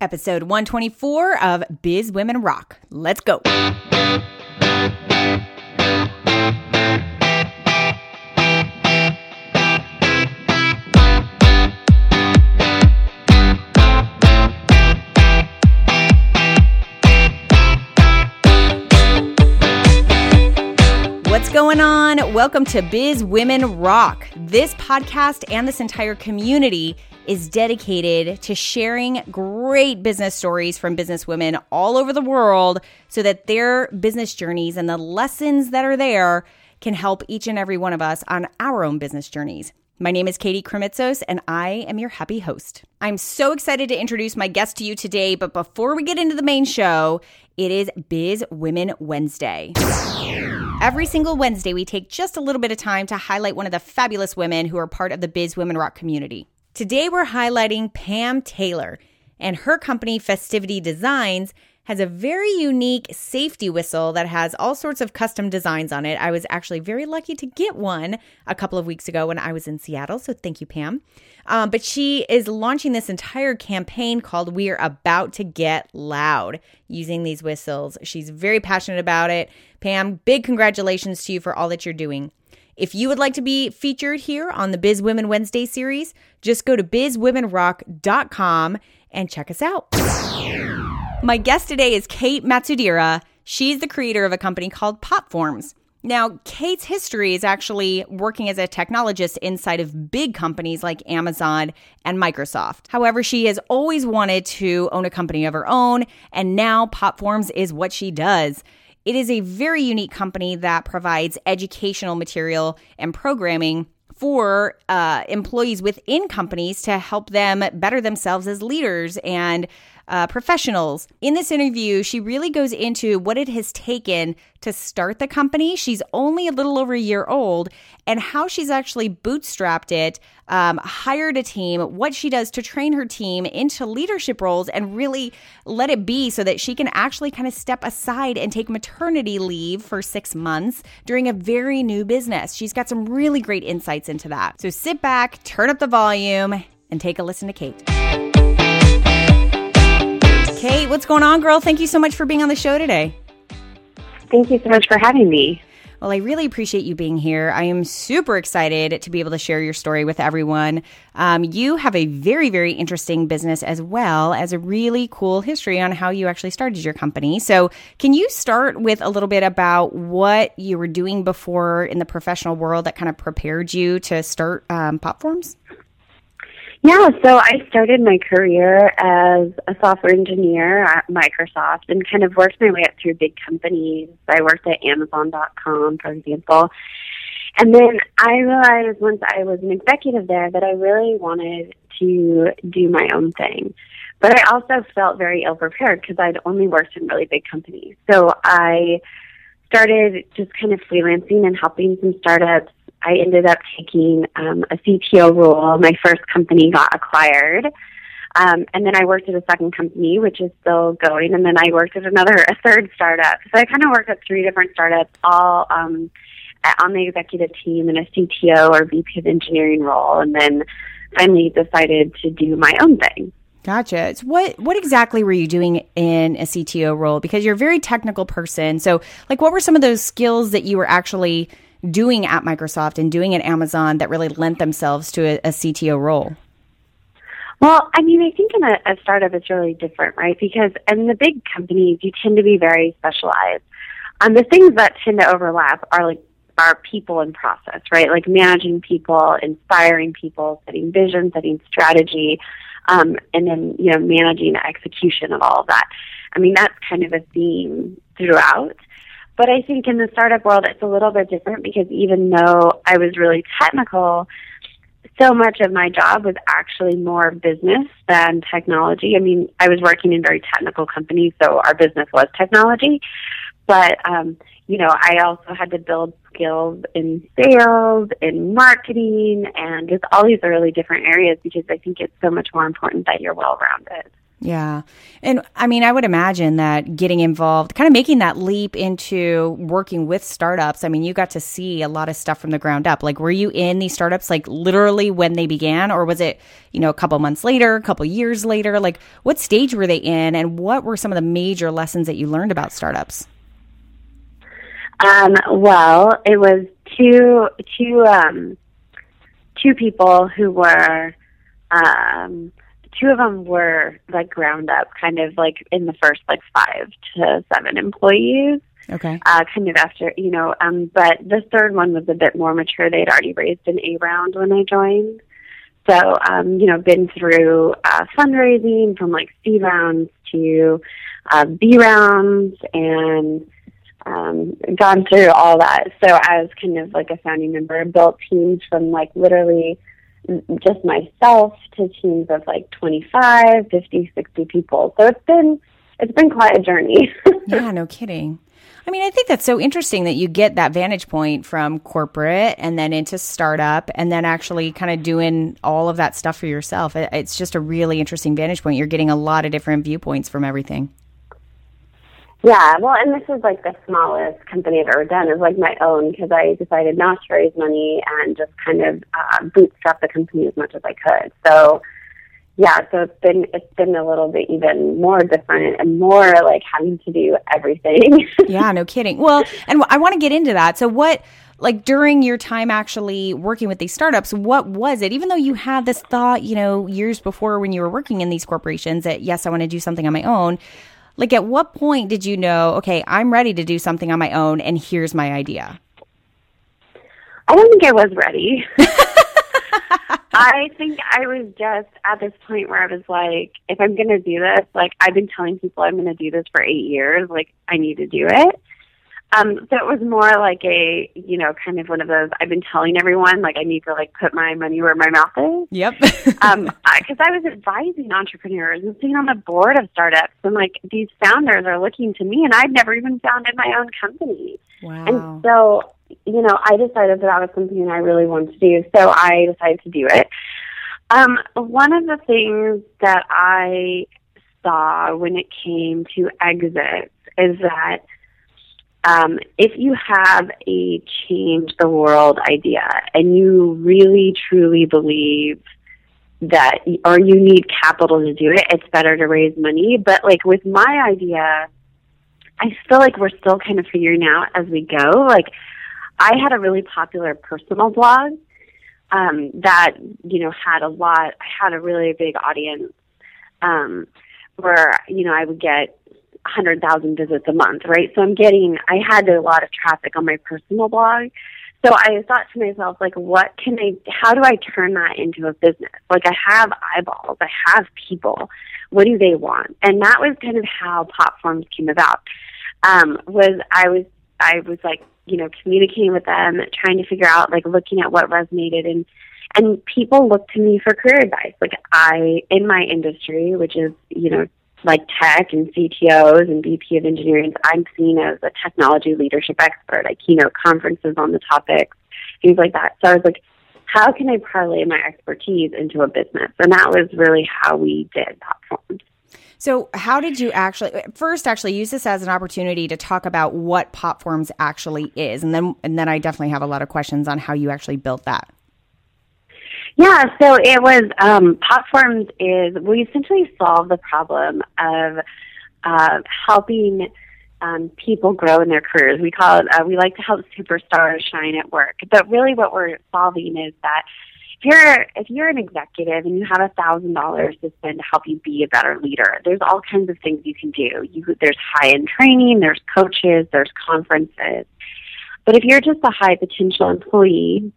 episode 124 of Biz Women Rock. Let's go. What's going on? Welcome to Biz Women Rock. This podcast and this entire community is dedicated to sharing great business stories from business women all over the world so that their business journeys and the lessons that are there can help each and every one of us on our own business journeys. My name is Katie Krimitsos, and I am your happy host. I'm so excited to introduce my guest to you today, but before we get into the main show, it is Biz Women Wednesday. Every single Wednesday, we take just a little bit of time to highlight one of the fabulous women who are part of the Biz Women Rock community. Today, we're highlighting Pam Taylor, and her company, Festivity Designs, has a very unique safety whistle that has all sorts of custom designs on it. I was actually very lucky to get one a couple of weeks ago when I was in Seattle. So thank you, Pam. Um, but she is launching this entire campaign called We're About to Get Loud using these whistles. She's very passionate about it. Pam, big congratulations to you for all that you're doing. If you would like to be featured here on the Biz Women Wednesday series, just go to bizwomenrock.com and check us out. My guest today is Kate Matsudaira. She's the creator of a company called Popforms. Now, Kate's history is actually working as a technologist inside of big companies like Amazon and Microsoft. However, she has always wanted to own a company of her own, and now Popforms is what she does. It is a very unique company that provides educational material and programming for uh, employees within companies to help them better themselves as leaders and uh, professionals. In this interview, she really goes into what it has taken to start the company. She's only a little over a year old, and how she's actually bootstrapped it, um, hired a team, what she does to train her team into leadership roles, and really let it be so that she can actually kind of step aside and take maternity leave for six months during a very new business. She's got some really great insights into that. So sit back, turn up the volume, and take a listen to Kate. Kate, what's going on, girl? Thank you so much for being on the show today. Thank you so much for having me. Well, I really appreciate you being here. I am super excited to be able to share your story with everyone. Um, you have a very, very interesting business as well as a really cool history on how you actually started your company. So, can you start with a little bit about what you were doing before in the professional world that kind of prepared you to start um, Popforms? Yeah, so I started my career as a software engineer at Microsoft and kind of worked my way up through big companies. I worked at Amazon.com, for example. And then I realized once I was an executive there that I really wanted to do my own thing. But I also felt very ill prepared because I'd only worked in really big companies. So I started just kind of freelancing and helping some startups I ended up taking um, a CTO role. My first company got acquired. Um, and then I worked at a second company, which is still going. And then I worked at another, a third startup. So I kind of worked at three different startups, all um, on the executive team in a CTO or VP of engineering role. And then finally decided to do my own thing. Gotcha. So what what exactly were you doing in a CTO role? Because you're a very technical person. So, like, what were some of those skills that you were actually doing at Microsoft and doing at Amazon that really lent themselves to a, a CTO role? Well, I mean, I think in a, a startup it's really different, right? Because in the big companies, you tend to be very specialized. Um, the things that tend to overlap are like are people and process, right? Like managing people, inspiring people, setting vision, setting strategy, um, and then you know managing the execution of all of that. I mean, that's kind of a theme throughout. But I think in the startup world, it's a little bit different because even though I was really technical, so much of my job was actually more business than technology. I mean, I was working in very technical companies, so our business was technology. But, um, you know, I also had to build skills in sales, in marketing, and just all these really different areas because I think it's so much more important that you're well rounded. Yeah. And I mean, I would imagine that getting involved, kind of making that leap into working with startups. I mean, you got to see a lot of stuff from the ground up. Like, were you in these startups like literally when they began, or was it, you know, a couple months later, a couple years later? Like, what stage were they in, and what were some of the major lessons that you learned about startups? Um, well, it was two, two, um, two people who were, um, two of them were like ground up, kind of like in the first like five to seven employees. Okay. Uh, kind of after, you know, um, but the third one was a bit more mature. They'd already raised an A round when I joined. So, um, you know, been through uh, fundraising from like C rounds to uh, B rounds and um, gone through all that. So I was kind of like a founding member, built teams from like literally just myself to teams of like 25, 50, 60 people. So it's been it's been quite a journey. yeah, no kidding. I mean, I think that's so interesting that you get that vantage point from corporate and then into startup and then actually kind of doing all of that stuff for yourself. It's just a really interesting vantage point. You're getting a lot of different viewpoints from everything. Yeah, well, and this is like the smallest company I've ever done. It's like my own because I decided not to raise money and just kind of uh, bootstrap the company as much as I could. So, yeah, so it's been it's been a little bit even more different and more like having to do everything. yeah, no kidding. Well, and I want to get into that. So, what like during your time actually working with these startups, what was it? Even though you had this thought, you know, years before when you were working in these corporations that yes, I want to do something on my own like, at what point did you know, okay, I'm ready to do something on my own and here's my idea? I don't think I was ready. I think I was just at this point where I was like, if I'm going to do this, like, I've been telling people I'm going to do this for eight years, like, I need to do it. Um, so it was more like a, you know, kind of one of those. I've been telling everyone like I need to like put my money where my mouth is. Yep. um, because I, I was advising entrepreneurs and sitting on the board of startups, and like these founders are looking to me, and I'd never even founded my own company. Wow. And so, you know, I decided that that was something I really wanted to do. So I decided to do it. Um, one of the things that I saw when it came to exits is that um, if you have a change the world idea and you really truly believe that or you need capital to do it, it's better to raise money. But like with my idea, I feel like we're still kind of figuring out as we go. Like I had a really popular personal blog um, that you know had a lot. I had a really big audience um, where you know I would get 100,000 visits a month, right? So I'm getting, I had a lot of traffic on my personal blog. So I thought to myself, like, what can I, how do I turn that into a business? Like, I have eyeballs, I have people. What do they want? And that was kind of how Popforms came about. Um, was I was, I was like, you know, communicating with them, trying to figure out, like, looking at what resonated and, and people look to me for career advice. Like I, in my industry, which is, you know, like tech and CTOs and VP of engineering, I'm seen as a technology leadership expert. I keynote conferences on the topics, things like that. So I was like, how can I parlay my expertise into a business? And that was really how we did Popforms. So, how did you actually first actually use this as an opportunity to talk about what Popforms actually is, and then and then I definitely have a lot of questions on how you actually built that. Yeah, so it was um, Popforms is we essentially solve the problem of uh, helping um, people grow in their careers. We call it uh, we like to help superstars shine at work, but really what we're solving is that if you're if you're an executive and you have a thousand dollars to spend to help you be a better leader, there's all kinds of things you can do. You, there's high end training, there's coaches, there's conferences. But if you're just a high potential employee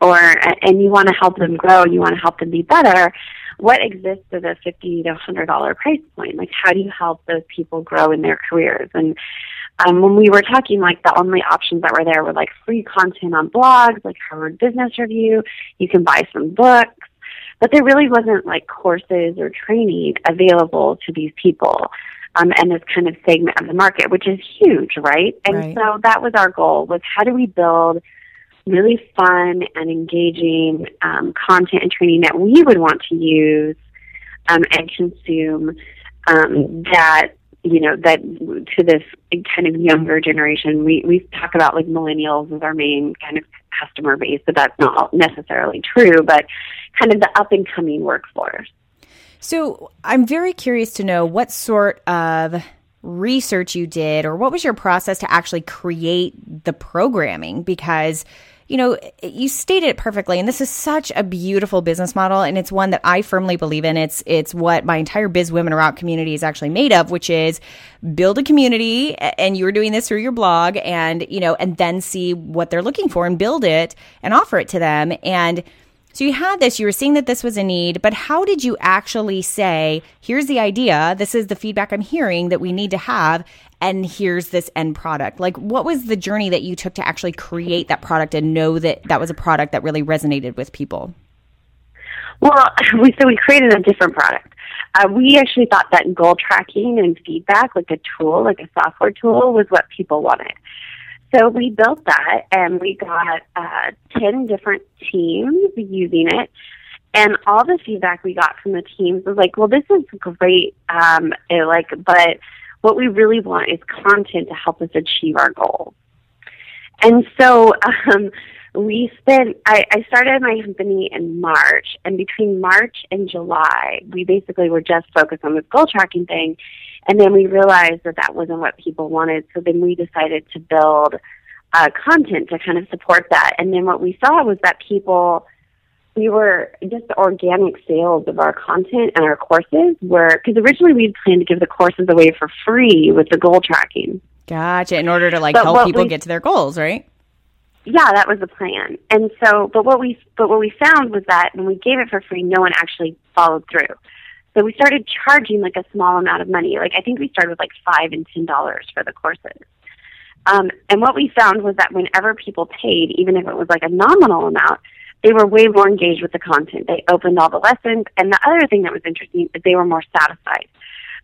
or and you want to help them grow, and you want to help them be better, what exists at a fifty to hundred dollar price point? Like, how do you help those people grow in their careers? And um, when we were talking, like the only options that were there were like free content on blogs, like Harvard Business Review. You can buy some books, but there really wasn't like courses or training available to these people. Um, and this kind of segment of the market, which is huge, right? And right. so that was our goal: was how do we build really fun and engaging um, content and training that we would want to use um, and consume um, that you know that to this kind of younger generation. We we talk about like millennials as our main kind of customer base but that's not necessarily true but kind of the up and coming workforce. So i'm very curious to know what sort of research you did or what was your process to actually create the programming? Because you know, you stated it perfectly, and this is such a beautiful business model, and it's one that I firmly believe in. It's it's what my entire Biz Women Rock community is actually made of, which is build a community, and you're doing this through your blog, and you know, and then see what they're looking for and build it and offer it to them, and so you had this, you were seeing that this was a need, but how did you actually say, here's the idea, this is the feedback I'm hearing that we need to have, and here's this end product? Like, what was the journey that you took to actually create that product and know that that was a product that really resonated with people? Well, we so we created a different product. Uh, we actually thought that goal tracking and feedback, like a tool, like a software tool, was what people wanted. So we built that and we got uh, 10 different teams using it. And all the feedback we got from the teams was like, well, this is great. Um, it, like, but what we really want is content to help us achieve our goals. And so, um, we spent, I, I started my company in March and between March and July, we basically were just focused on this goal tracking thing. And then we realized that that wasn't what people wanted. So then we decided to build uh, content to kind of support that. And then what we saw was that people, we were just the organic sales of our content and our courses were, because originally we planned to give the courses away for free with the goal tracking. Gotcha. In order to like but help people we, get to their goals, right? Yeah, that was the plan. And so, but what we, but what we found was that when we gave it for free, no one actually followed through. So we started charging like a small amount of money. Like I think we started with like five and ten dollars for the courses. Um, and what we found was that whenever people paid, even if it was like a nominal amount, they were way more engaged with the content. They opened all the lessons. And the other thing that was interesting is they were more satisfied.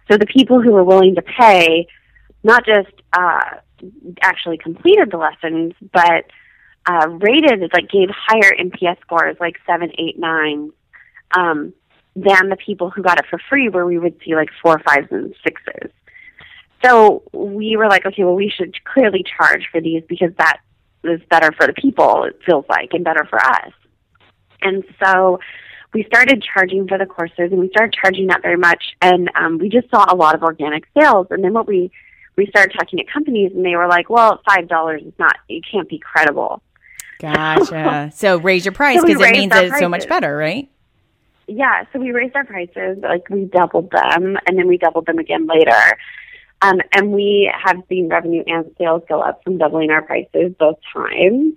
So the people who were willing to pay, not just uh, actually completed the lessons, but uh, rated, it like gave higher NPS scores, like seven, eight, nine. Um, than the people who got it for free, where we would see like four, fives, and sixes. So we were like, okay, well, we should clearly charge for these because that is better for the people, it feels like, and better for us. And so we started charging for the courses, and we started charging not very much, and um, we just saw a lot of organic sales. And then what we we started talking to companies, and they were like, well, five dollars is not, it can't be credible. Gotcha. so raise your price because so it means it's so much better, right? Yeah, so we raised our prices, like we doubled them, and then we doubled them again later. Um, and we have seen revenue and sales go up from doubling our prices both times,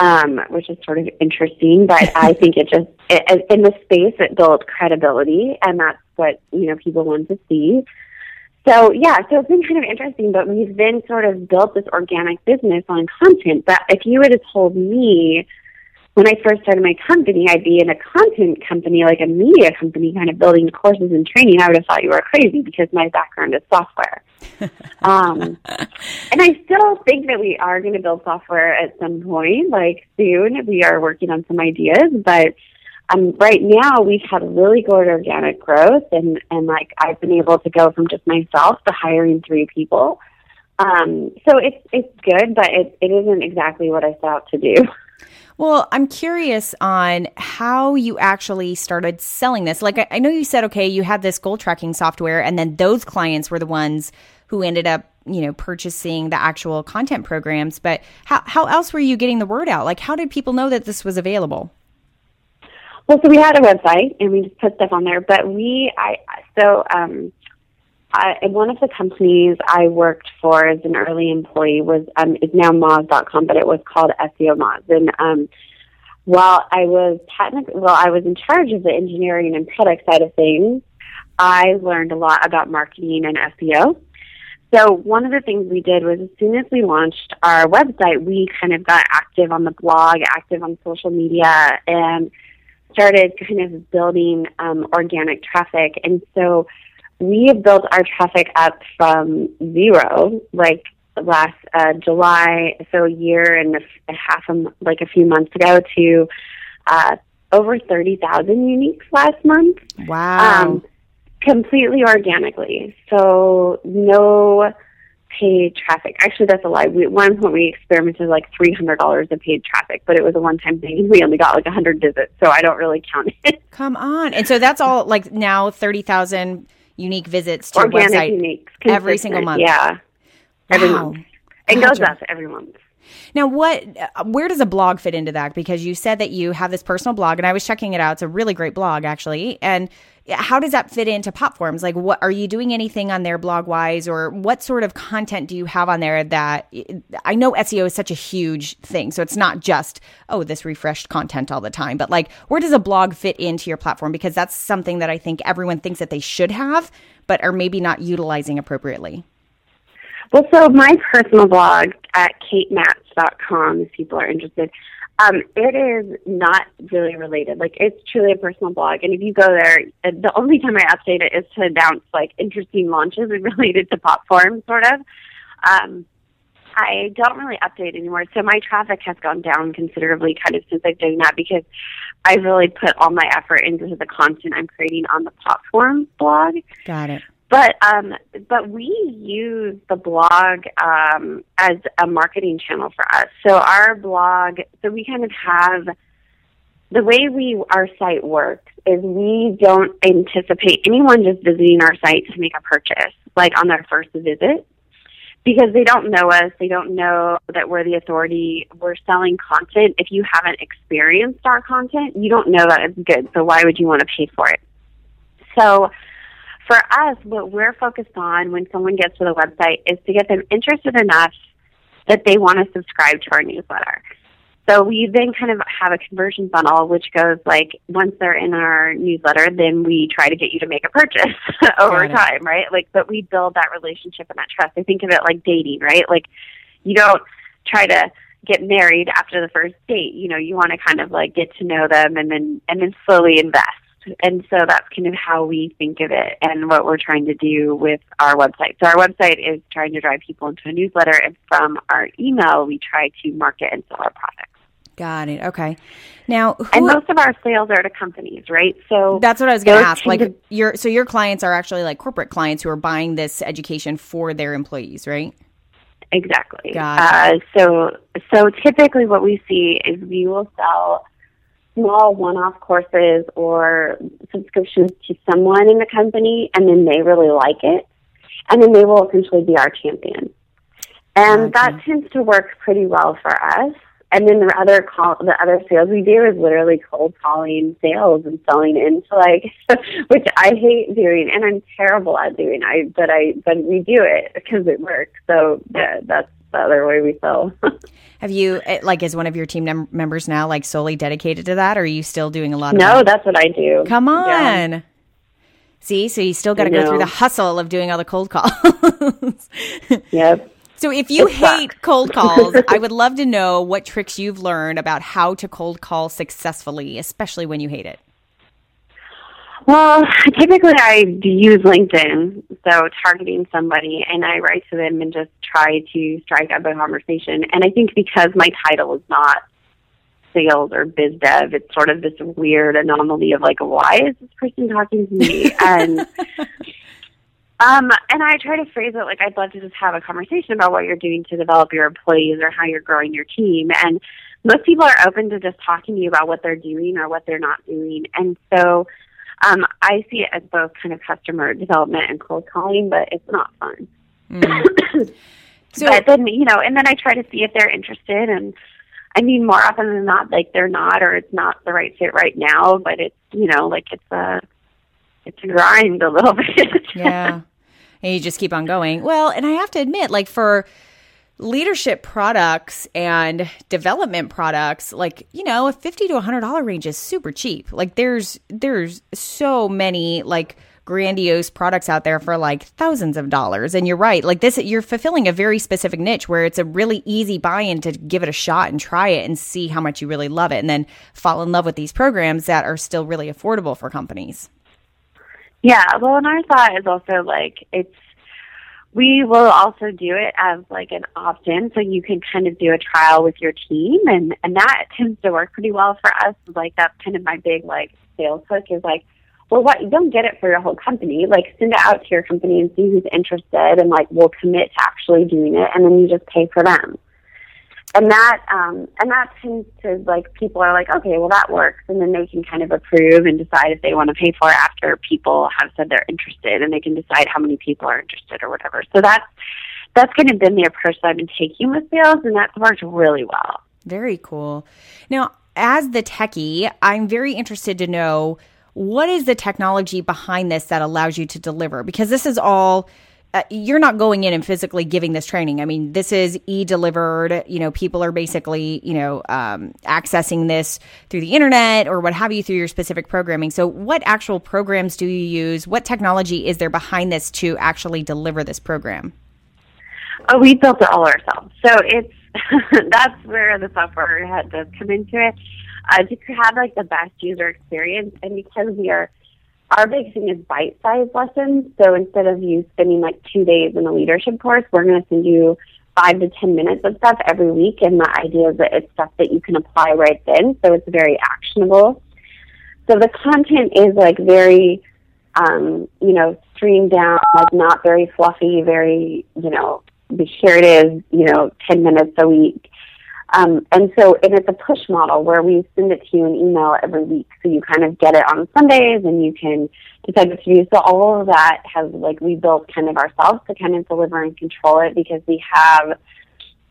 um, which is sort of interesting. But I think it just it, in the space it built credibility, and that's what you know people want to see. So yeah, so it's been kind of interesting. But we've then sort of built this organic business on content. But if you would have told me when I first started my company, I'd be in a content company, like a media company, kind of building courses and training. I would have thought you were crazy because my background is software. um, and I still think that we are going to build software at some point, like soon. We are working on some ideas, but um, right now we've had really good organic growth, and and like I've been able to go from just myself to hiring three people. Um, so it's it's good, but it it isn't exactly what I set out to do. Well, I'm curious on how you actually started selling this. Like, I, know you said, okay, you had this goal tracking software, and then those clients were the ones who ended up, you know, purchasing the actual content programs. But how, how else were you getting the word out? Like, how did people know that this was available? Well, so we had a website and we just put stuff on there, but we, I, so, um, I, one of the companies I worked for as an early employee was um, is now Moz.com, but it was called SEO Moz. And um, while I was technically, well, I was in charge of the engineering and product side of things, I learned a lot about marketing and SEO. So one of the things we did was as soon as we launched our website, we kind of got active on the blog, active on social media, and started kind of building um, organic traffic. And so we have built our traffic up from zero, like last uh, July, so a year and a, half, like a few months ago, to uh, over 30,000 uniques last month. Wow. Um, completely organically. So no paid traffic. Actually, that's a lie. We, at one point, we experimented like three hundred dollars of paid traffic, but it was a one-time thing, and we only got like a hundred visits, so I don't really count it. Come on, and so that's all like now thirty thousand unique visits to Organic your website uniques, every single month. Yeah, every Wow. month. It goes up every month. Now, what? uh, Where does a blog fit into that? Because you said that you have this personal blog, and I was checking it out. It's a really great blog, actually. And how does that fit into Popforms? Like, what are you doing anything on there blog wise, or what sort of content do you have on there? That I know SEO is such a huge thing, so it's not just oh this refreshed content all the time, but like where does a blog fit into your platform? Because that's something that I think everyone thinks that they should have, but are maybe not utilizing appropriately. Well, so my personal blog at katemats.com, if people are interested, um, it is not really related. Like, it's truly a personal blog. And if you go there, uh, the only time I update it is to announce, like, interesting launches related to Popforms, sort of. Um, I don't really update anymore. So my traffic has gone down considerably kind of since I've done that because I've really put all my effort into the content I'm creating on the platform blog. Got it. But um, but we use the blog um, as a marketing channel for us. So our blog, so we kind of have the way we our site works is we don't anticipate anyone just visiting our site to make a purchase like on their first visit because they don't know us, they don't know that we're the authority. We're selling content. If you haven't experienced our content, you don't know that it's good. So why would you want to pay for it? So for us, what we're focused on when someone gets to the website is to get them interested enough that they want to subscribe to our newsletter. So we then kind of have a conversion funnel, which goes like once they're in our newsletter, then we try to get you to make a purchase over time, right? Like, but we build that relationship and that trust. I think of it like dating, right? Like, you don't try to get married after the first date. You know, you want to kind of like get to know them and then and then slowly invest. And so that's kind of how we think of it and what we're trying to do with our website. So our website is trying to drive people into a newsletter and from our email we try to market and sell our products. Got it. Okay. Now, who, And most of our sales are to companies, right? So that's what I was going to ask. Like, your so your clients are actually like corporate clients who are buying this education for their employees, right? Exactly. Gotcha. Uh, so, so typically, what we see is we will sell small one-off courses or subscriptions to someone in the company, and then they really like it, and then they will essentially be our champion. And Gotcha. that tends to work pretty well for us. And then the other call, the other sales we do is literally cold calling sales and selling into like, which I hate doing and I'm terrible at doing. I but I but we do it because it works. So yeah, that's the other way we sell. Have you eh, like is one of your team mem- members now like solely dedicated to that, or are you still doing a lot of? no, that's what I do. Come on. Yeah. See, so you still got to go through the hustle of doing all the cold calls. Yep. so if you It sucks. hate cold calls, I would love to know what tricks you've learned about how to cold call successfully, especially when you hate it. Well, typically I do use LinkedIn, so targeting somebody, and I write to them and just try to strike up a conversation. And I think because my title is not sales or biz dev, it's sort of this weird anomaly of like, why is this person talking to me? and um, and I try to phrase it like I'd love to just have a conversation about what you're doing to develop your employees or how you're growing your team. And most people are open to just talking to you about what they're doing or what they're not doing. And so um, I see it as both kind of customer development and cold calling, but it's not fun. So but then, you know, and then I try to see if they're interested. And I mean, more often than not, like they're not, or it's not the right fit right now. But it's, you know, like it's a, it's a grind a little bit. yeah. And you just keep on going. Well, and I have to admit, like for leadership products and development products, like, you know, a 50 to a $100 range is super cheap. Like there's there's so many like grandiose products out there for like thousands of dollars and you're right like this you're fulfilling a very specific niche where it's a really easy buy-in to give it a shot and try it and see how much you really love it and then fall in love with these programs that are still really affordable for companies Yeah, well, and our thought is also like it's we will also do it as like an opt-in, so you can kind of do a trial with your team, and and that tends to work pretty well for us. Like that's kind of my big like sales hook is like, well, what you don't get it for your whole company. Like send it out to your company and see who's interested, and like we'll commit to actually doing it, and then you just pay for them and that um, and that tends to like people are like okay well that works. And then they can kind of approve and decide if they want to pay for it after people have said they're interested and they can decide how many people are interested or whatever. So that's that's kind of been the approach that I've been taking with sales and that's worked really well. Very cool. Now as the techie I'm very interested to know what is the technology behind this that allows you to deliver? Because this is all uh, you're not going in and physically giving this training. I mean, this is e delivered. You know, people are basically, you know, um, accessing this through the internet or what have you through your specific programming. So, what actual programs do you use? What technology is there behind this to actually deliver this program? Oh, we built it all ourselves. So it's that's where the software had to come into it uh, to have like the best user experience, and because we are our big thing is bite-sized lessons. So instead of you spending like two days in a leadership course, we're going to send you five to ten minutes of stuff every week. And the idea is that it's stuff that you can apply right then. So it's very actionable. So the content is like very, um, you know, streamed down, like not very fluffy, very, you know, here it is, you know, 10 minutes a week. Um, and so, and it's a push model where we send it to you in email every week. So you kind of get it on Sundays and you can decide what to do. So all of that has like we built kind of ourselves to kind of deliver and control it because we have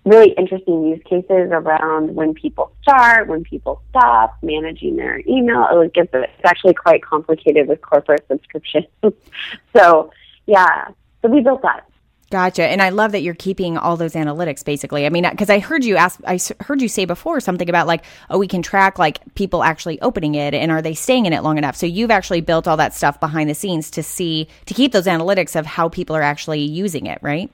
really interesting use cases around when people start, when people stop, managing their email. It gets it's actually quite complicated with corporate subscriptions. so yeah, so we built that. Gotcha. And I love that you're keeping all those analytics basically. I mean, because I heard you ask, I heard you say before something about like, oh, we can track like people actually opening it and are they staying in it long enough? So you've actually built all that stuff behind the scenes to see, to keep those analytics of how people are actually using it, right?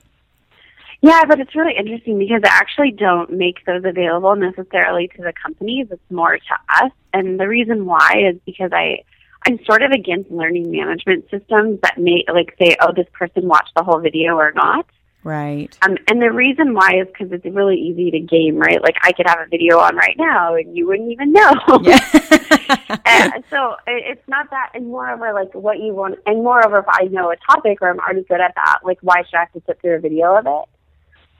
Yeah, but it's really interesting because I actually don't make those available necessarily to the companies. It's more to us. And the reason why is because I, I'm sort of against learning management systems that may like say, oh, this person watched the whole video or not. Right. Um, and the reason why is because it's really easy to game, right? Like I could have a video on right now and you wouldn't even know. Yeah. and so it's not that, and moreover, like what you want, and moreover, if I know a topic or I'm already good at that, like why should I have to sit through a video of it?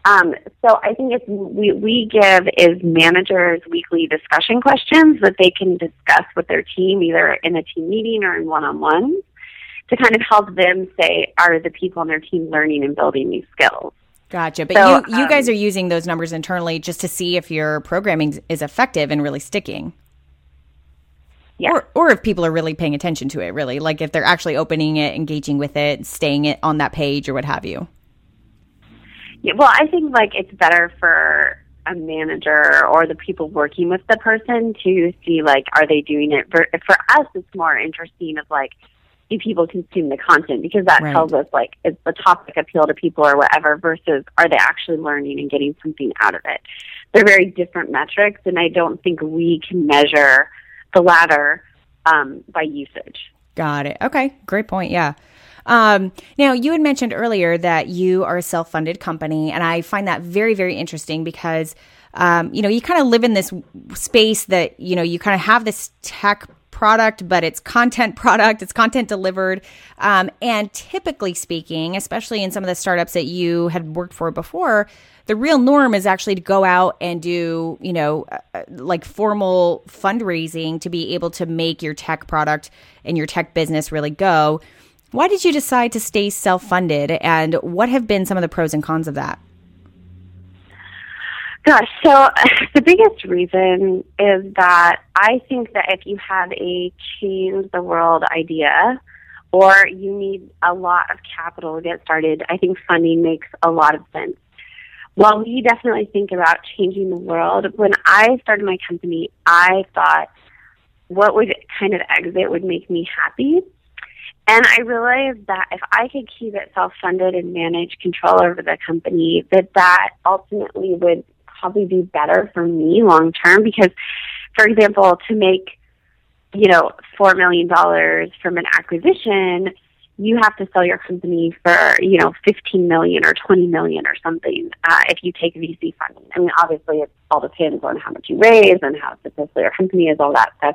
Um, so I think it's we we give is managers weekly discussion questions that they can discuss with their team either in a team meeting or in one on ones to kind of help them say are the people on their team learning and building these skills. Gotcha. But so, you, you um, guys are using those numbers internally just to see if your programming is effective and really sticking. Yeah. Or, or if people are really paying attention to it, really, like if they're actually opening it, engaging with it, staying it on that page or what have you. Yeah, well, I think like it's better for a manager or the people working with the person to see like are they doing it for for us it's more interesting of like do people consume the content? Because that right. tells us like is the topic appeal to people or whatever versus are they actually learning and getting something out of it? They're very different metrics and i don't think we can measure the latter um, by usage. Got it. Okay great point yeah um, now, you had mentioned earlier that you are a self funded company, and I find that very, very interesting because. Um, you know, you kind of live in this space that, you know, you kind of have this tech product, but it's content product, it's content delivered. Um, and typically speaking, especially in some of the startups that you had worked for before, the real norm is actually to go out and do, you know, uh, uh like formal fundraising to be able to make your tech product and your tech business really go. Why did you decide to stay self funded, and what have been some of the pros and cons of that? Gosh, so the biggest reason is that I think that if you have a change the world idea or you need a lot of capital to get started, I think funding makes a lot of sense. While we definitely think about changing the world, when I started my company, I thought what would kind of exit would make me happy. And I realized that if I could keep it self-funded and manage control over the company, that that ultimately would probably be better for me long term. Because, for example, to make you know four million dollars from an acquisition, you have to sell your company for you know 15 million or 20 million or something uh, if you take VC funding. I mean, obviously it all depends on how much you raise and how successful your company is, all that stuff.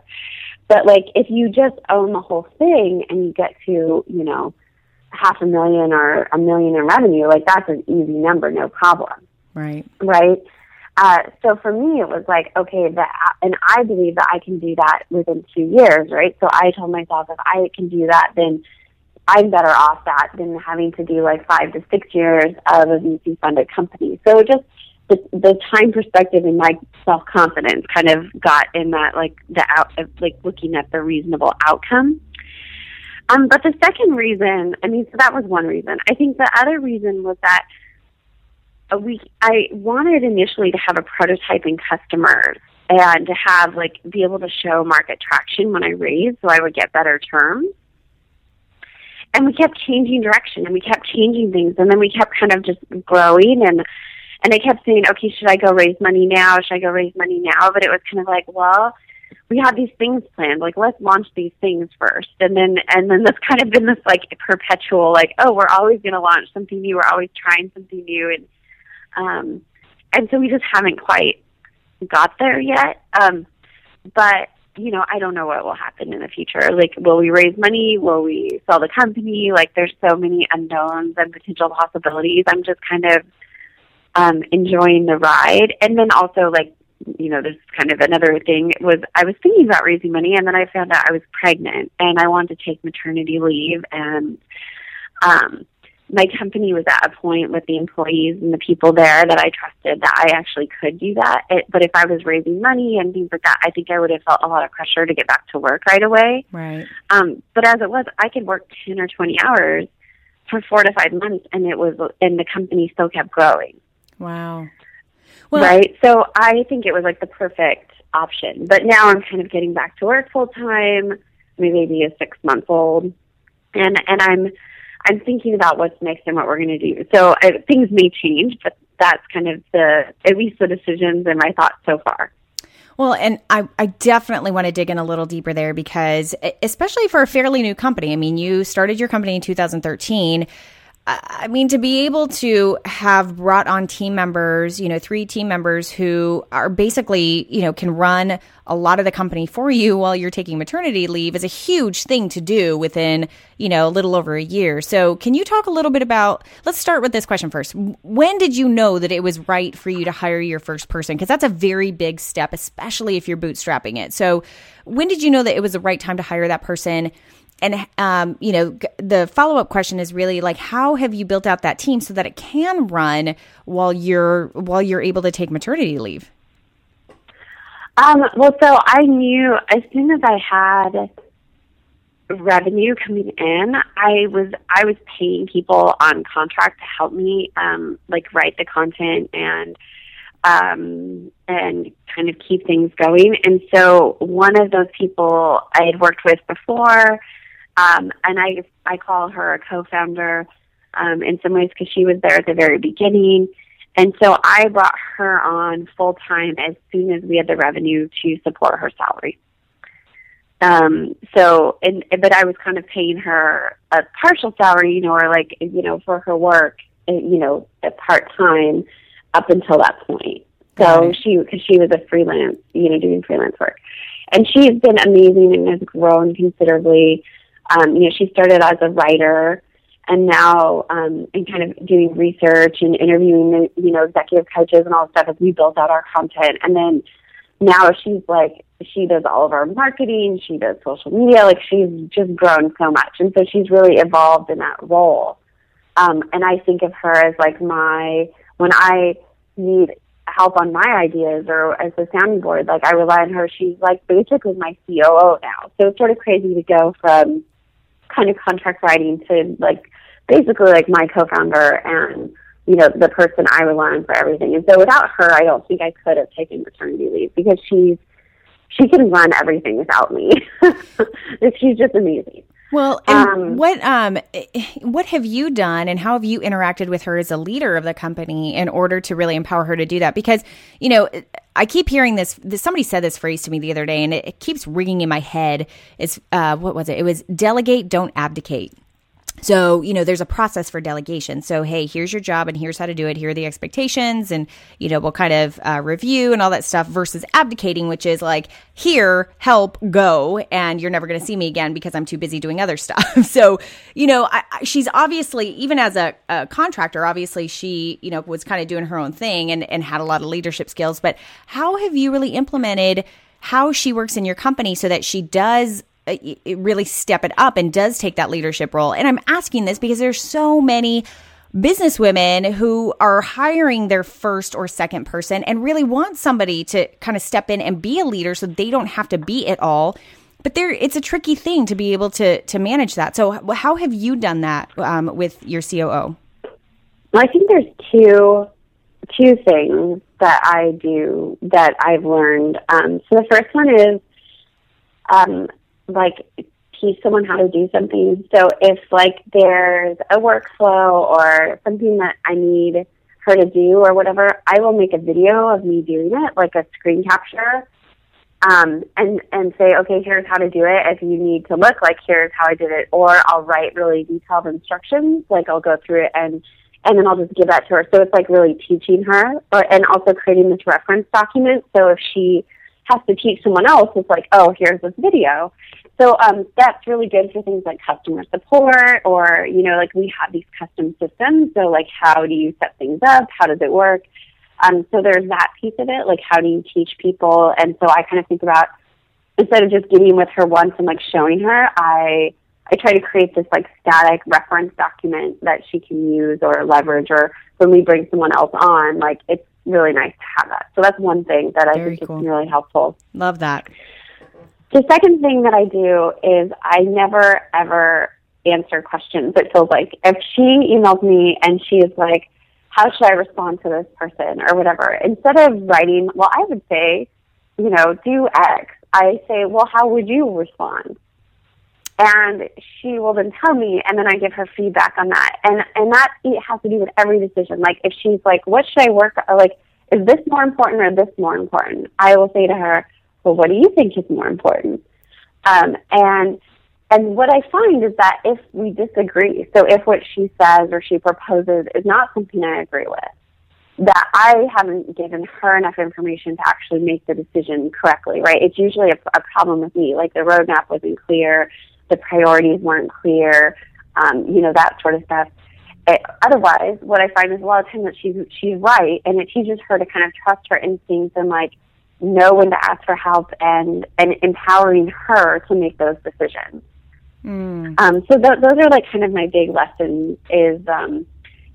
But like if you just own the whole thing and you get to you know half a million or a million in revenue, like that's an easy number, no problem. Right. Right. Uh, so for me, it was like, okay, that, and I believe that I can do that within two years, right? So I told myself, if I can do that, then I'm better off that than having to do like five to six years of a VC funded company. So just the, the time perspective and my self confidence kind of got in that like the out of like looking at the reasonable outcome. Um, but the second reason, I mean, so that was one reason. I think the other reason was that we I wanted initially to have a prototyping customers and to have like be able to show market traction when I raised so I would get better terms. And we kept changing direction and we kept changing things and then we kept kind of just growing and and I kept saying, Okay, should I go raise money now? Should I go raise money now? But it was kind of like, well, we have these things planned. Like, let's launch these things first. And then, and then this kind of been this like perpetual, like, oh, we're always going to launch something new. We're always trying something new. And, um, and so we just haven't quite got there yet. Um, but you know, I don't know what will happen in the future. Like, will we raise money? Will we sell the company? Like, there's so many unknowns and potential possibilities. I'm just kind of um, enjoying the ride. And then also, like, you know, this is kind of another thing was I was thinking about raising money, and then I found out I was pregnant, and I wanted to take maternity leave, and um, my company was at a point with the employees and the people there that I trusted that I actually could do that. It, but if I was raising money and things like that, I think I would have felt a lot of pressure to get back to work right away. Right. Um, but as it was, I could work 10 or 20 hours for four to five months and it was, and the company still kept growing. Wow. Well, right. So I think it was like the perfect option. But now I'm kind of getting back to work full time. My baby is six months old and, and I'm, I'm thinking about what's next and what we're going to do. So uh, things may change, but that's kind of the at least the decisions and my thoughts so far. Well, and I, I definitely want to dig in a little deeper there because, especially for a fairly new company, I mean, you started your company in 2013. I mean, to be able to have brought on team members, you know, three team members who are basically, you know, can run a lot of the company for you while you're taking maternity leave is a huge thing to do within, you know, a little over a year. So, can you talk a little bit about, let's start with this question first. When did you know that it was right for you to hire your first person? Because that's a very big step, especially if you're bootstrapping it. So, when did you know that it was the right time to hire that person? And um, you know the follow-up question is really like how have you built out that team so that it can run while you're while you're able to take maternity leave? Um, well so i knew as soon as i had revenue coming in i was i was paying people on contract to help me um, like write the content and um, and kind of keep things going. And so one of those people i had worked with before um, and I, I call her a co-founder um, in some ways because she was there at the very beginning. And so I brought her on full time as soon as we had the revenue to support her salary. Um, so, and, but I was kind of paying her a partial salary, you know, or like, you know, for her work, uh, you know, at part time up until that point. So she, cause she was a freelance, you know, doing freelance work. And she's been amazing and has grown considerably um, you know, she started as a writer and now um, and kind of doing research and interviewing, you know, executive coaches and all stuff as we built out our content. And then now she's like, she does all of our marketing, she does social media, like she's just grown so much. And so she's really evolved in that role. Um, and I think of her as like my, when I need help on my ideas or as a sounding board, like I rely on her. She's like basically my COO now. So it's sort of crazy to go from kind of contract writing to like basically like my co-founder and you know the person I rely on for everything. And so without her, I don't think I could have taken maternity leave because she's she can run everything without me. she's just amazing. Well, um, what um, what have you done, and how have you interacted with her as a leader of the company in order to really empower her to do that? Because you know, I keep hearing this, this. Somebody said this phrase to me the other day, and it, it keeps ringing in my head. Is uh, what was it? It was delegate, don't abdicate. So, you know, there's a process for delegation. So, hey, here's your job and here's how to do it. Here are the expectations. And, you know, we'll kind of uh, review and all that stuff versus abdicating, which is like, here, help, go. And you're never going to see me again because I'm too busy doing other stuff. so, you know, I, I, she's obviously, even as a, a contractor, obviously she, you know, was kind of doing her own thing and, and had a lot of leadership skills. But how have you really implemented how she works in your company so that she does really step it up and does take that leadership role. And I'm asking this because there's so many business women who are hiring their first or second person and really want somebody to kind of step in and be a leader so they don't have to be it all. But there, it's a tricky thing to be able to to manage that. So, how have you done that um, with your COO? I think there's two two things that I do that I've learned. Um, so the first one is um, like teach someone how to do something. So if like there's a workflow or something that I need her to do or whatever, I will make a video of me doing it, like a screen capture, um, and and say, okay, here's how to do it. If you need to look, like here's how I did it, or I'll write really detailed instructions. Like I'll go through it and and then I'll just give that to her. So it's like really teaching her, or, and also creating this reference document. So if she has to teach someone else, is like, oh, here's this video. So um, that's really good for things like customer support or, you know, like we have these custom systems. So like how do you set things up? How does it work? Um, so there's that piece of it. Like how do you teach people? And so I kind of think about instead of just getting with her once and like showing her, I I try to create this like static reference document that she can use or leverage or when we bring someone else on, like it's really nice to have that. So that's one thing that I think cool. is really helpful. Love that. The second thing that I do is I never ever answer questions. It feels like if she emails me and she is like, how should I respond to this person or whatever, instead of writing, well, I would say, you know, do X, I say, well, how would you respond? And she will then tell me, and then I give her feedback on that. And and that it has to do with every decision. Like if she's like, what should I work? Like, is this more important or this more important? I will say to her, well, what do you think is more important? Um, and and what I find is that if we disagree, so if what she says or she proposes is not something I agree with, that I haven't given her enough information to actually make the decision correctly, right? It's usually a, a problem with me, like the roadmap wasn't clear, the priorities weren't clear, um, you know, that sort of stuff. It, otherwise, what I find is a lot of times that she's she's right, and it teaches her to kind of trust her instincts and like know when to ask for help and and empowering her to make those decisions. Mm. Um, so th- those are like kind of my big lessons. Is um,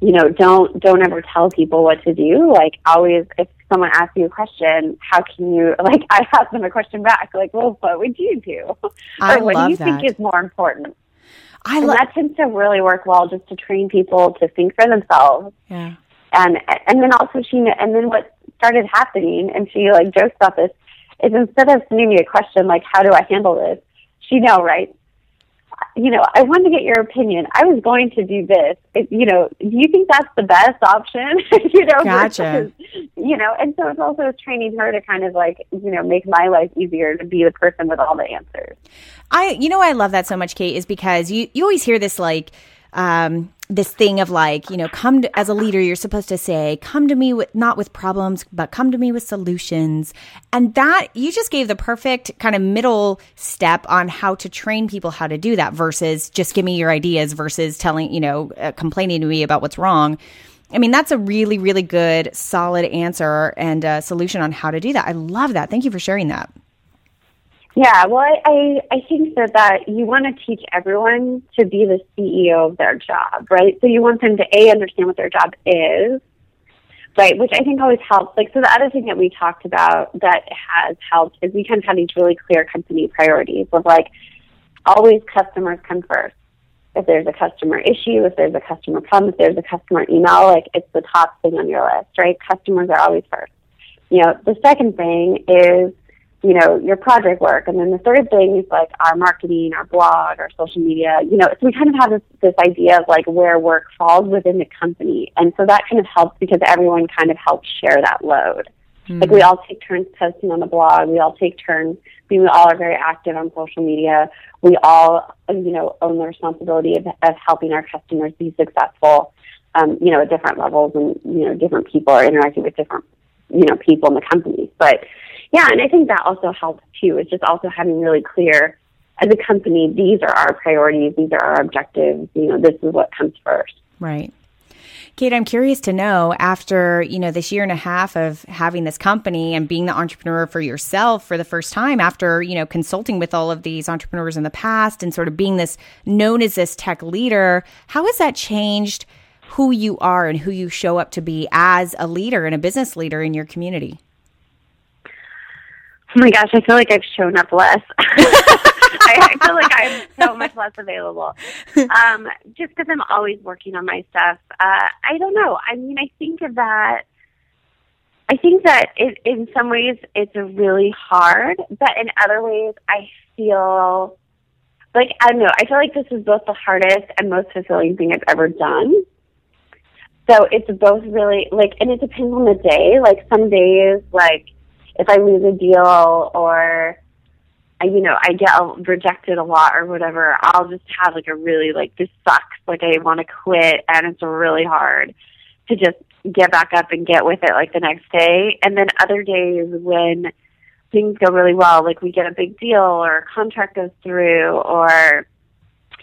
you know don't don't ever tell people what to do. Like always, if someone asks you a question, how can you like I ask them a question back? Like, well, what would you do? I or what do you that. think is more important? I and love that tends to really work well just to train people to think for themselves. Yeah. And and then also she and then what started happening, and she like jokes about this, is instead of sending me a question like, "How do I handle this?" She know right. You know, I wanted to get your opinion. I was going to do this. It, you know, do you think that's the best option? you know, gotcha. Versus, you know, and so it's also training her to kind of like, you know, make my life easier to be the person with all the answers. I, you know, I love that so much, Kate, is because you you always hear this like um, this thing of like, you know, come to, as a leader, you're supposed to say, come to me with not with problems, but come to me with solutions. And that you just gave the perfect kind of middle step on how to train people how to do that versus just give me your ideas versus telling, you know, uh, complaining to me about what's wrong. I mean, that's a really, really good, solid answer and uh, solution on how to do that. I love that. Thank you for sharing that. Yeah, well, I, I, think that, that you want to teach everyone to be the CEO of their job, right? So you want them to A, understand what their job is, right? Which I think always helps. Like, so the other thing that we talked about that has helped is we kind of have these really clear company priorities of like, always customers come first. If there's a customer issue, if there's a customer problem, if there's a customer email, like it's the top thing on your list, right? Customers are always first. You know, the second thing is you know, your project work. And then the third thing is like our marketing, our blog, our social media, you know, so we kind of have this, this idea of like where work falls within the company. And so that kind of helps because everyone kind of helps share that load. Mm-hmm. Like we all take turns posting on the blog. We all take turns we all are very active on social media. We all, you know, own the responsibility of, of helping our customers be successful, um, you know, at different levels and, you know, different people are interacting with different, you know, people in the company. But yeah, and I think that also helps too. It's just also having really clear as a company, these are our priorities, these are our objectives, you know, this is what comes first. Right. Kate, I'm curious to know after, you know, this year and a half of having this company and being the entrepreneur for yourself for the first time after, you know, consulting with all of these entrepreneurs in the past and sort of being this known as this tech leader, how has that changed who you are and who you show up to be as a leader and a business leader in your community? Oh my gosh, I feel like I've shown up less. I, feel like I'm so much less available. Um, just because I'm always working on my stuff. Uh, I don't know. I mean, I think that I think that it, in some ways it's really hard, but in other ways I feel like I don't know. I feel like this is both the hardest and most fulfilling thing I've ever done. So it's both really like, and it depends on the day. Like some days, like if I lose a deal or I, you know, I get rejected a lot or whatever, I'll just have like a really like this sucks, like I want to quit, and it's really hard to just get back up and get with it like the next day. And then other days when things go really well, like we get a big deal or a contract goes through, or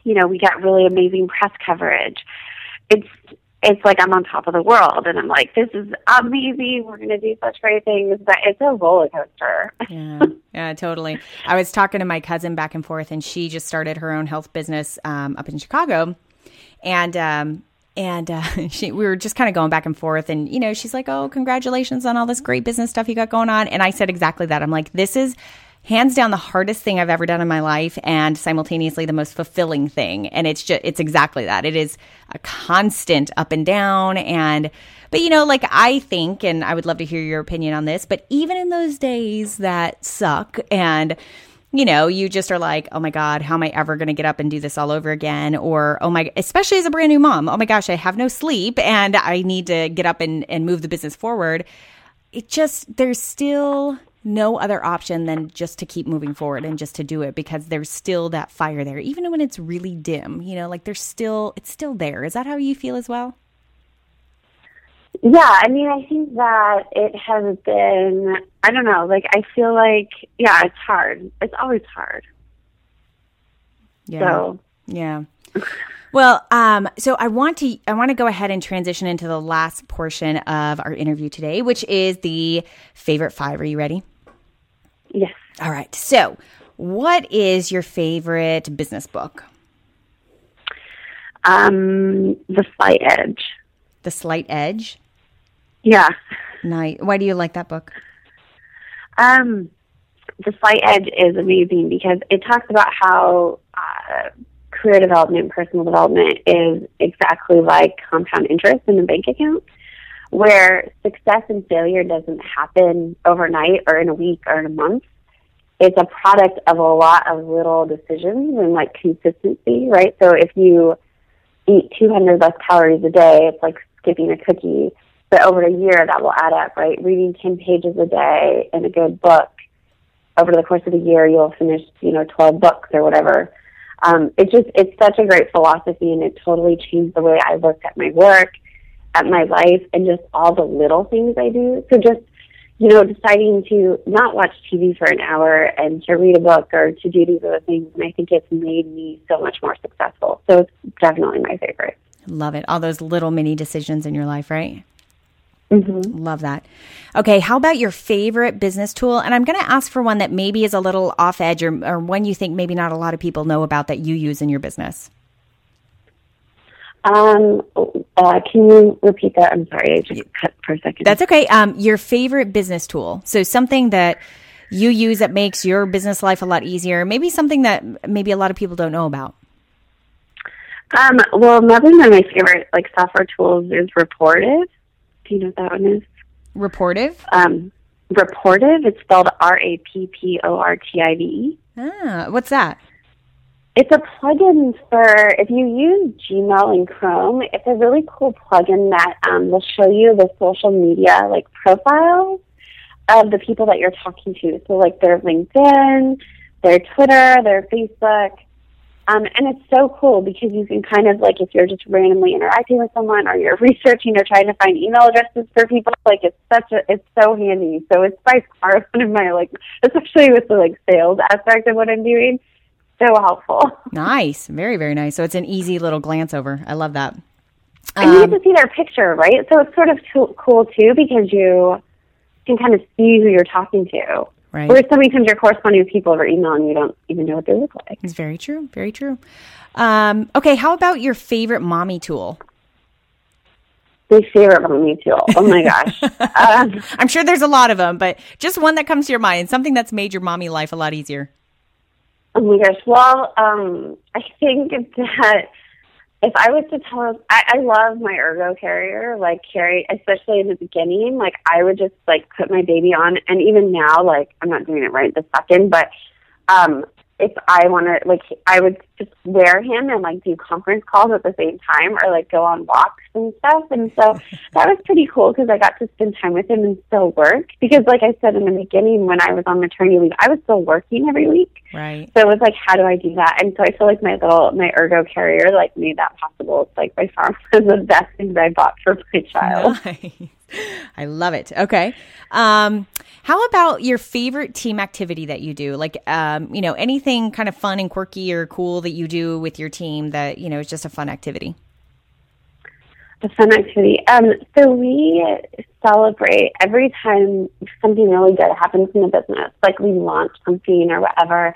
you know, we get really amazing press coverage. It's it's like I'm on top of the world and I'm like, this is amazing. We're going to do such great things. But it's a roller coaster. yeah. Yeah, totally. I was talking to my cousin back and forth and she just started her own health business um, up in Chicago. And, um, and uh, she, we were just kind of going back and forth and you know she's like oh congratulations on all this great business stuff you got going on and i said exactly that i'm like this is hands down the hardest thing I've ever done in my life and simultaneously the most fulfilling thing. And it's just, it's exactly that. It is a constant up and down. And, but you know, like I think, and I would love to hear your opinion on this, but even in those days that suck and, you know, you just are like, oh my God, how am I ever going to get up and do this all over again? Or, oh my, especially as a brand new mom, oh my gosh, I have no sleep and I need to get up and, and move the business forward. It just, there's still, no other option than just to keep moving forward and just to do it because there's still that fire there, even when it's really dim. You know, like there's still it's still there. Is that how you feel as well? Yeah, I mean, I think that it has been. I don't know. Like, I feel like yeah, it's hard. It's always hard. Yeah. So yeah. Well, um, so I want to I want to go ahead and transition into the last portion of our interview today, which is the favorite five. Are you ready? Yes. All right. So, what is your favorite business book? Um, The Slight Edge. The Slight Edge. Yeah. Nice. Why do you like that book? Um, The Slight Edge is amazing because it talks about how uh, career development, personal development is exactly like compound interest in a bank account where success and failure doesn't happen overnight or in a week or in a month. It's a product of a lot of little decisions and like consistency, right? So if you eat 200 less calories a day, it's like skipping a cookie. But over a year, that will add up, right? Reading 10 pages a day in a good book. Over the course of a year, you'll finish, you know, 12 books or whatever. Um, it's just, it's such a great philosophy and it totally changed the way I looked at my work at my life and just all the little things I do. So just, you know, deciding to not watch TV for an hour and to read a book or to do these other things. And I think it's made me so much more successful. So it's definitely my favorite. Love it. All those little mini decisions in your life, right? Mm-hmm. Love that. Okay, how about your favorite business tool? And I'm going to ask for one that maybe is a little off edge or, or one you think maybe not a lot of people know about that you use in your business. Um, uh, can you repeat that? I'm sorry, I just cut for a second. That's okay. Um, your favorite business tool. So something that you use that makes your business life a lot easier. Maybe something that maybe a lot of people don't know about. Um, well, another one of my favorite like software tools is Rapportive. Do you know what that one is? Rapportive. Um, Rapportive. It's spelled R A P P O R T I V E. Ah, what's that? It's a plugin for if you use Gmail and Chrome. It's a really cool plugin that um, will show you the social media like profiles of the people that you're talking to. So like their LinkedIn, their Twitter, their Facebook. Um, and it's so cool because you can kind of like if you're just randomly interacting with someone or you're researching or trying to find email addresses for people, like it's such a it's so handy. So it's by far one of my like especially with the like sales aspect of what I'm doing, so helpful. Nice, very very nice. So it's an easy little glance over. I love that. And you get to see their picture, right? So it's sort of too, cool too because you can kind of see who you're talking to. Right. Whereas so many times you're corresponding with people over email and you don't even know what they look like. It's very true. Very true. Um, okay, how about your favorite mommy tool? My favorite mommy tool. Oh my gosh. um, I'm sure there's a lot of them, but just one that comes to your mind, something that's made your mommy life a lot easier. Oh my gosh. Well, um, I think that if I was to tell, I, I love my ergo carrier. Like carry, especially in the beginning. Like I would just like put my baby on, and even now, like I'm not doing it right this second, but um, if I want to, like I would just wear him and like do conference calls at the same time, or like go on walks and stuff. And so that was pretty cool because I got to spend time with him and still work. Because like I said in the beginning, when I was on maternity leave, I was still working every week. Right. So it was like, how do I do that? And so I feel like my little my ergo carrier like made that possible. It's like by far one of the best things I bought for my child. Nice. I love it. Okay. Um, how about your favorite team activity that you do? Like, um, you know, anything kind of fun and quirky or cool that you do with your team that, you know, is just a fun activity? A fun activity. Um, so we celebrate every time something really good happens in the business, like we launch something or whatever.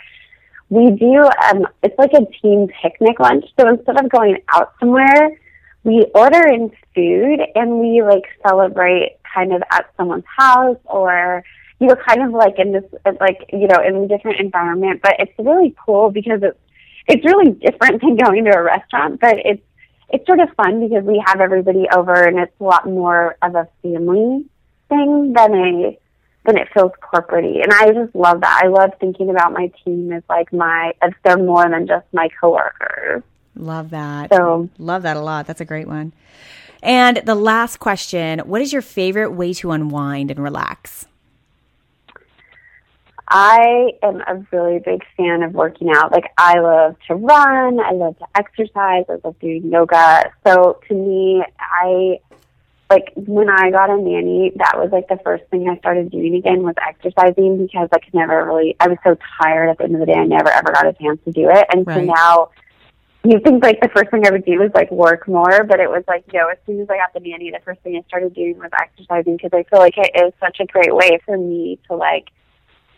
We do. Um, it's like a team picnic lunch. So instead of going out somewhere, we order in food and we like celebrate kind of at someone's house or you know kind of like in this like you know in a different environment but it's really cool because it's it's really different than going to a restaurant but it's it's sort of fun because we have everybody over and it's a lot more of a family thing than a than it feels corporatey and i just love that i love thinking about my team as like my as they're more than just my coworkers Love that. so Love that a lot. That's a great one. And the last question What is your favorite way to unwind and relax? I am a really big fan of working out. Like I love to run, I love to exercise, I love doing yoga. So to me, I like when I got a nanny, that was like the first thing I started doing again was exercising because I could never really I was so tired at the end of the day I never ever got a chance to do it. And so now you think like the first thing I would do was like work more, but it was like, you know, as soon as I got the nanny, the first thing I started doing was exercising because I feel like it is such a great way for me to like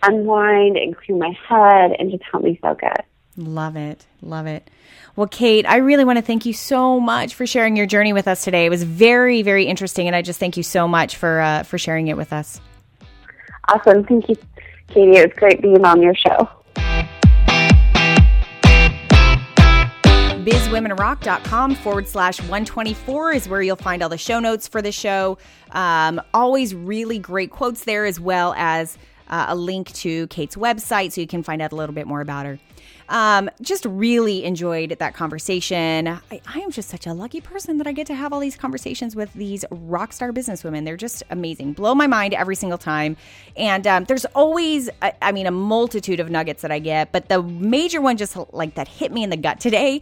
unwind and clear my head and just help me focus. Love it. Love it. Well, Kate, I really want to thank you so much for sharing your journey with us today. It was very, very interesting, and I just thank you so much for uh, for sharing it with us. Awesome. Thank you, Katie. It was great being on your show. bizwomenrock.com forward slash 124 is where you'll find all the show notes for the show. Um, always really great quotes there, as well as uh, a link to Kate's website so you can find out a little bit more about her. Um, just really enjoyed that conversation. I, I am just such a lucky person that I get to have all these conversations with these rock star businesswomen. They're just amazing, blow my mind every single time. And um, there's always, I, I mean, a multitude of nuggets that I get, but the major one just like that hit me in the gut today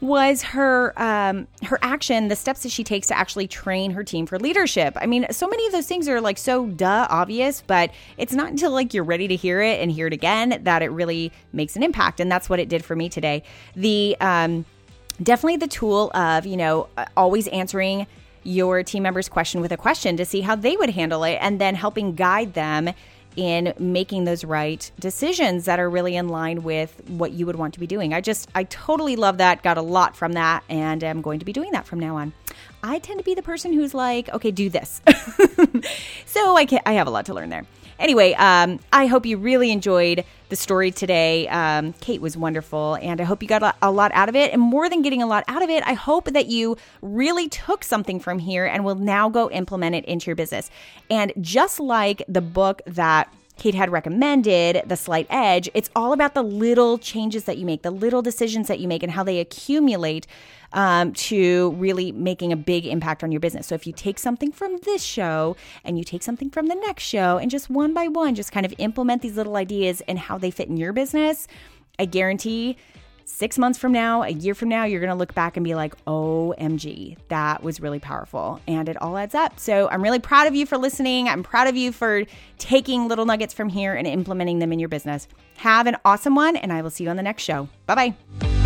was her um, her action, the steps that she takes to actually train her team for leadership. I mean, so many of those things are like so duh obvious, but it's not until like you're ready to hear it and hear it again that it really makes an impact, and that's what it did for me today. The um, definitely the tool of you know always answering your team member's question with a question to see how they would handle it, and then helping guide them in making those right decisions that are really in line with what you would want to be doing. I just, I totally love that, got a lot from that, and I'm going to be doing that from now on. I tend to be the person who's like, okay, do this. so I, can, I have a lot to learn there. Anyway, um, I hope you really enjoyed the story today. Um, Kate was wonderful, and I hope you got a, a lot out of it. And more than getting a lot out of it, I hope that you really took something from here and will now go implement it into your business. And just like the book that Kate had recommended, The Slight Edge, it's all about the little changes that you make, the little decisions that you make, and how they accumulate um, to really making a big impact on your business. So if you take something from this show and you take something from the next show and just one by one, just kind of implement these little ideas and how they fit in your business, I guarantee six months from now, a year from now, you're going to look back and be like, OMG, that was really powerful. And it all adds up. So I'm really proud of you for listening. I'm proud of you for taking little nuggets from here and implementing them in your business. Have an awesome one, and I will see you on the next show. Bye bye.